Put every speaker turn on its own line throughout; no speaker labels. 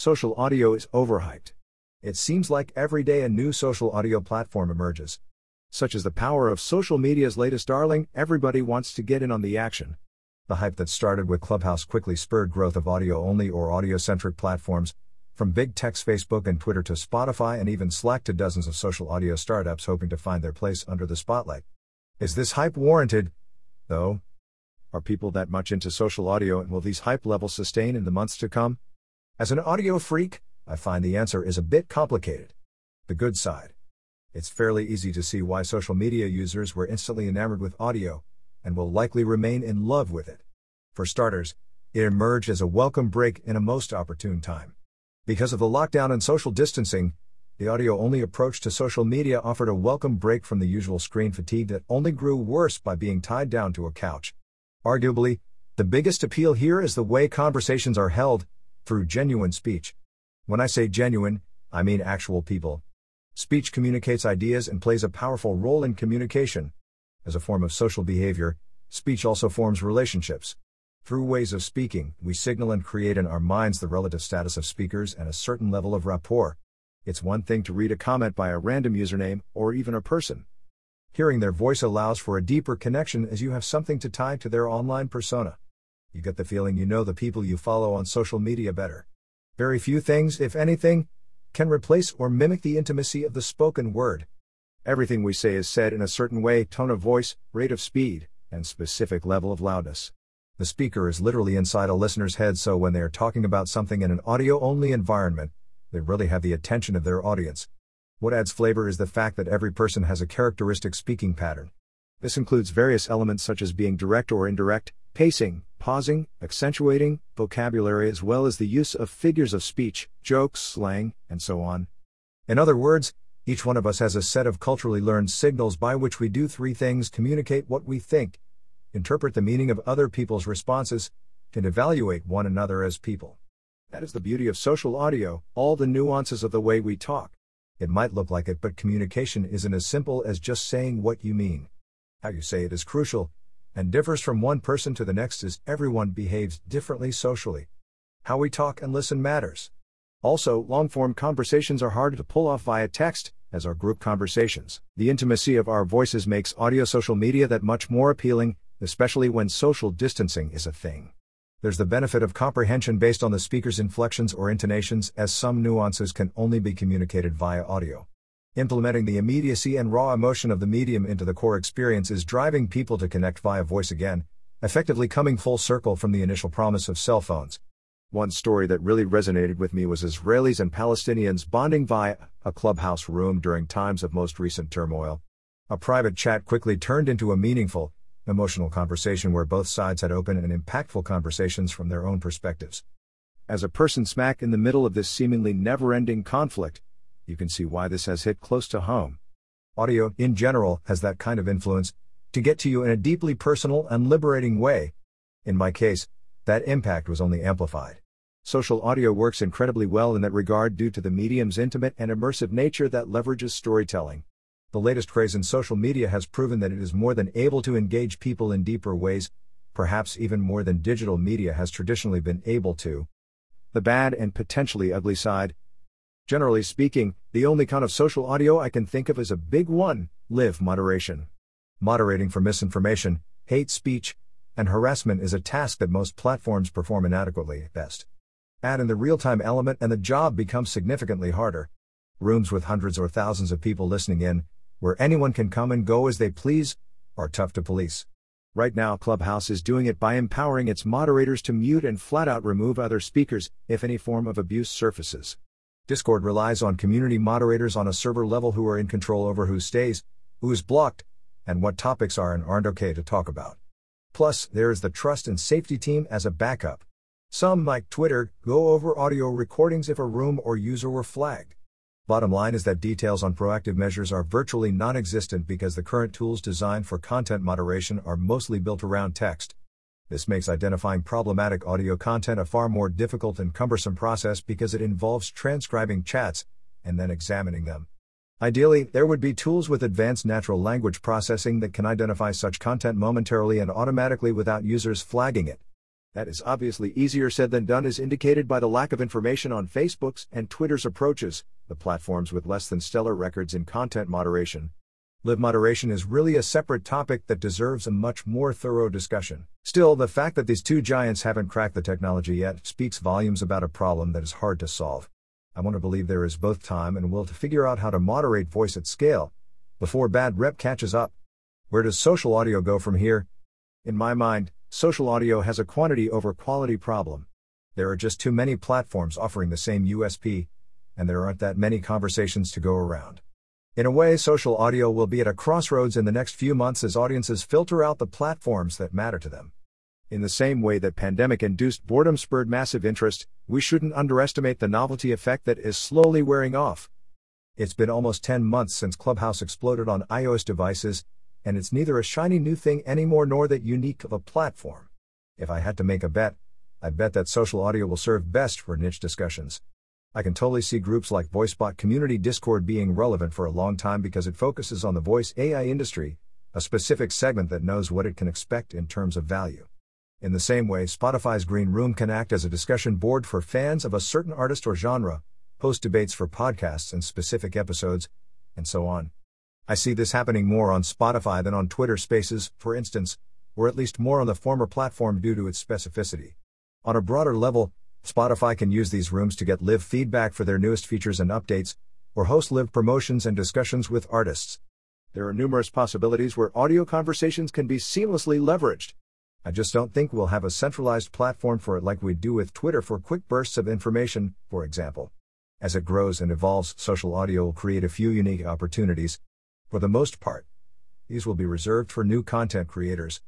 Social audio is overhyped. It seems like every day a new social audio platform emerges. Such is the power of social media's latest darling, everybody wants to get in on the action. The hype that started with Clubhouse quickly spurred growth of audio only or audio centric platforms, from big tech's Facebook and Twitter to Spotify and even Slack to dozens of social audio startups hoping to find their place under the spotlight. Is this hype warranted? Though? Are people that much into social audio and will these hype levels sustain in the months to come? As an audio freak, I find the answer is a bit complicated. The good side. It's fairly easy to see why social media users were instantly enamored with audio, and will likely remain in love with it. For starters, it emerged as a welcome break in a most opportune time. Because of the lockdown and social distancing, the audio only approach to social media offered a welcome break from the usual screen fatigue that only grew worse by being tied down to a couch. Arguably, the biggest appeal here is the way conversations are held, through genuine speech. When I say genuine, I mean actual people. Speech communicates ideas and plays a powerful role in communication. As a form of social behavior, speech also forms relationships. Through ways of speaking, we signal and create in our minds the relative status of speakers and a certain level of rapport. It's one thing to read a comment by a random username, or even a person. Hearing their voice allows for a deeper connection as you have something to tie to their online persona you get the feeling you know the people you follow on social media better. Very few things, if anything, can replace or mimic the intimacy of the spoken word. Everything we say is said in a certain way, tone of voice, rate of speed, and specific level of loudness. The speaker is literally inside a listener's head, so when they are talking about something in an audio only environment, they really have the attention of their audience. What adds flavor is the fact that every person has a characteristic speaking pattern. This includes various elements such as being direct or indirect, pacing, pausing, accentuating, vocabulary, as well as the use of figures of speech, jokes, slang, and so on. In other words, each one of us has a set of culturally learned signals by which we do three things communicate what we think, interpret the meaning of other people's responses, and evaluate one another as people. That is the beauty of social audio, all the nuances of the way we talk. It might look like it, but communication isn't as simple as just saying what you mean. How you say it is crucial, and differs from one person to the next as everyone behaves differently socially. How we talk and listen matters. Also, long form conversations are harder to pull off via text, as are group conversations. The intimacy of our voices makes audio social media that much more appealing, especially when social distancing is a thing. There's the benefit of comprehension based on the speaker's inflections or intonations, as some nuances can only be communicated via audio. Implementing the immediacy and raw emotion of the medium into the core experience is driving people to connect via voice again, effectively coming full circle from the initial promise of cell phones. One story that really resonated with me was Israelis and Palestinians bonding via a clubhouse room during times of most recent turmoil. A private chat quickly turned into a meaningful, emotional conversation where both sides had open and impactful conversations from their own perspectives. As a person smack in the middle of this seemingly never ending conflict, you can see why this has hit close to home. Audio, in general, has that kind of influence to get to you in a deeply personal and liberating way. In my case, that impact was only amplified. Social audio works incredibly well in that regard due to the medium's intimate and immersive nature that leverages storytelling. The latest craze in social media has proven that it is more than able to engage people in deeper ways, perhaps even more than digital media has traditionally been able to. The bad and potentially ugly side, Generally speaking, the only kind of social audio I can think of is a big one live moderation. Moderating for misinformation, hate speech, and harassment is a task that most platforms perform inadequately at best. Add in the real time element, and the job becomes significantly harder. Rooms with hundreds or thousands of people listening in, where anyone can come and go as they please, are tough to police. Right now, Clubhouse is doing it by empowering its moderators to mute and flat out remove other speakers if any form of abuse surfaces. Discord relies on community moderators on a server level who are in control over who stays, who is blocked, and what topics are and aren't okay to talk about. Plus, there is the trust and safety team as a backup. Some, like Twitter, go over audio recordings if a room or user were flagged. Bottom line is that details on proactive measures are virtually non existent because the current tools designed for content moderation are mostly built around text. This makes identifying problematic audio content a far more difficult and cumbersome process because it involves transcribing chats and then examining them. Ideally, there would be tools with advanced natural language processing that can identify such content momentarily and automatically without users flagging it. That is obviously easier said than done, as indicated by the lack of information on Facebook's and Twitter's approaches, the platforms with less than stellar records in content moderation. Live moderation is really a separate topic that deserves a much more thorough discussion. Still, the fact that these two giants haven't cracked the technology yet speaks volumes about a problem that is hard to solve. I want to believe there is both time and will to figure out how to moderate voice at scale before bad rep catches up. Where does social audio go from here? In my mind, social audio has a quantity over quality problem. There are just too many platforms offering the same USP, and there aren't that many conversations to go around. In a way, social audio will be at a crossroads in the next few months as audiences filter out the platforms that matter to them. In the same way that pandemic induced boredom spurred massive interest, we shouldn't underestimate the novelty effect that is slowly wearing off. It's been almost 10 months since Clubhouse exploded on iOS devices, and it's neither a shiny new thing anymore nor that unique of a platform. If I had to make a bet, I'd bet that social audio will serve best for niche discussions. I can totally see groups like VoiceBot Community Discord being relevant for a long time because it focuses on the voice AI industry, a specific segment that knows what it can expect in terms of value. In the same way, Spotify's Green Room can act as a discussion board for fans of a certain artist or genre, host debates for podcasts and specific episodes, and so on. I see this happening more on Spotify than on Twitter Spaces, for instance, or at least more on the former platform due to its specificity. On a broader level, Spotify can use these rooms to get live feedback for their newest features and updates, or host live promotions and discussions with artists. There are numerous possibilities where audio conversations can be seamlessly leveraged. I just don't think we'll have a centralized platform for it like we do with Twitter for quick bursts of information, for example. As it grows and evolves, social audio will create a few unique opportunities, for the most part, these will be reserved for new content creators.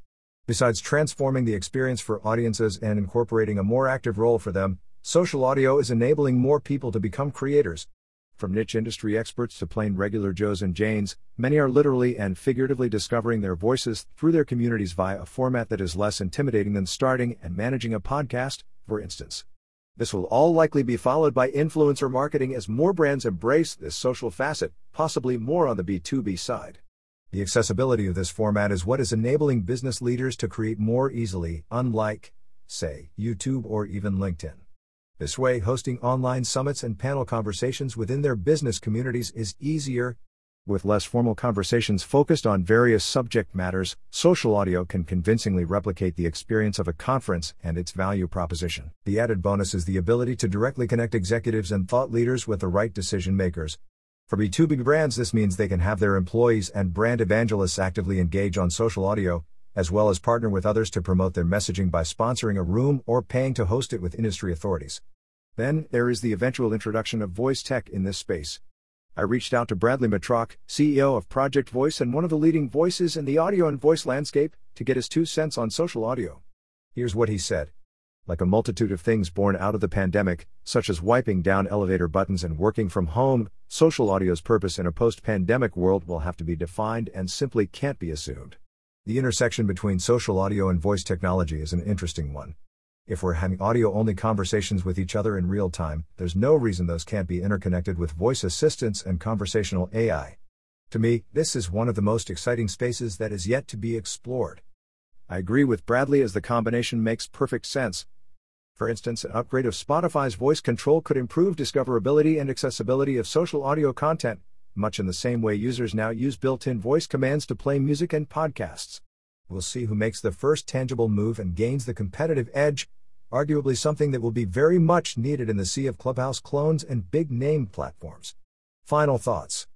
Besides transforming the experience for audiences and incorporating a more active role for them, social audio is enabling more people to become creators. From niche industry experts to plain regular Joes and Janes, many are literally and figuratively discovering their voices through their communities via a format that is less intimidating than starting and managing a podcast, for instance. This will all likely be followed by influencer marketing as more brands embrace this social facet, possibly more on the B2B side. The accessibility of this format is what is enabling business leaders to create more easily, unlike, say, YouTube or even LinkedIn. This way, hosting online summits and panel conversations within their business communities is easier, with less formal conversations focused on various subject matters, social audio can convincingly replicate the experience of a conference and its value proposition. The added bonus is the ability to directly connect executives and thought leaders with the right decision makers. For B2B brands, this means they can have their employees and brand evangelists actively engage on social audio, as well as partner with others to promote their messaging by sponsoring a room or paying to host it with industry authorities. Then, there is the eventual introduction of voice tech in this space. I reached out to Bradley Metrock, CEO of Project Voice and one of the leading voices in the audio and voice landscape, to get his two cents on social audio. Here's what he said. Like a multitude of things born out of the pandemic, such as wiping down elevator buttons and working from home, social audio's purpose in a post pandemic world will have to be defined and simply can't be assumed. The intersection between social audio and voice technology is an interesting one. If we're having audio only conversations with each other in real time, there's no reason those can't be interconnected with voice assistants and conversational AI. To me, this is one of the most exciting spaces that is yet to be explored. I agree with Bradley as the combination makes perfect sense. For instance, an upgrade of Spotify's voice control could improve discoverability and accessibility of social audio content, much in the same way users now use built in voice commands to play music and podcasts. We'll see who makes the first tangible move and gains the competitive edge, arguably something that will be very much needed in the sea of Clubhouse clones and big name platforms. Final thoughts.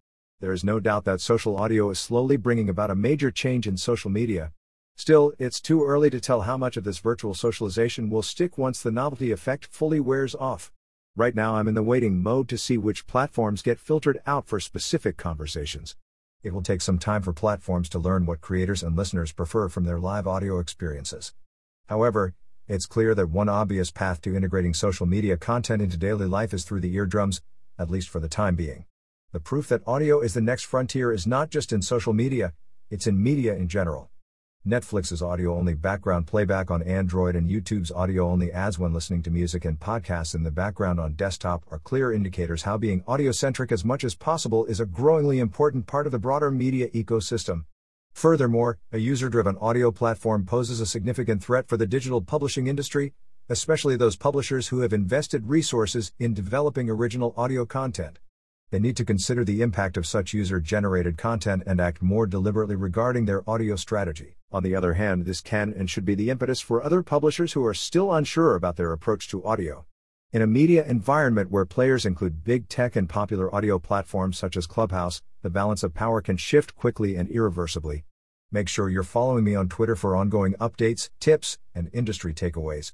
There is no doubt that social audio is slowly bringing about a major change in social media. Still, it's too early to tell how much of this virtual socialization will stick once the novelty effect fully wears off. Right now, I'm in the waiting mode to see which platforms get filtered out for specific conversations. It will take some time for platforms to learn what creators and listeners prefer from their live audio experiences. However, it's clear that one obvious path to integrating social media content into daily life is through the eardrums, at least for the time being. The proof that audio is the next frontier is not just in social media, it's in media in general. Netflix's audio only background playback on Android and YouTube's audio only ads when listening to music and podcasts in the background on desktop are clear indicators how being audio centric as much as possible is a growingly important part of the broader media ecosystem. Furthermore, a user driven audio platform poses a significant threat for the digital publishing industry, especially those publishers who have invested resources in developing original audio content. They need to consider the impact of such user generated content and act more deliberately regarding their audio strategy. On the other hand, this can and should be the impetus for other publishers who are still unsure about their approach to audio. In a media environment where players include big tech and popular audio platforms such as Clubhouse, the balance of power can shift quickly and irreversibly. Make sure you're following me on Twitter for ongoing updates, tips, and industry takeaways.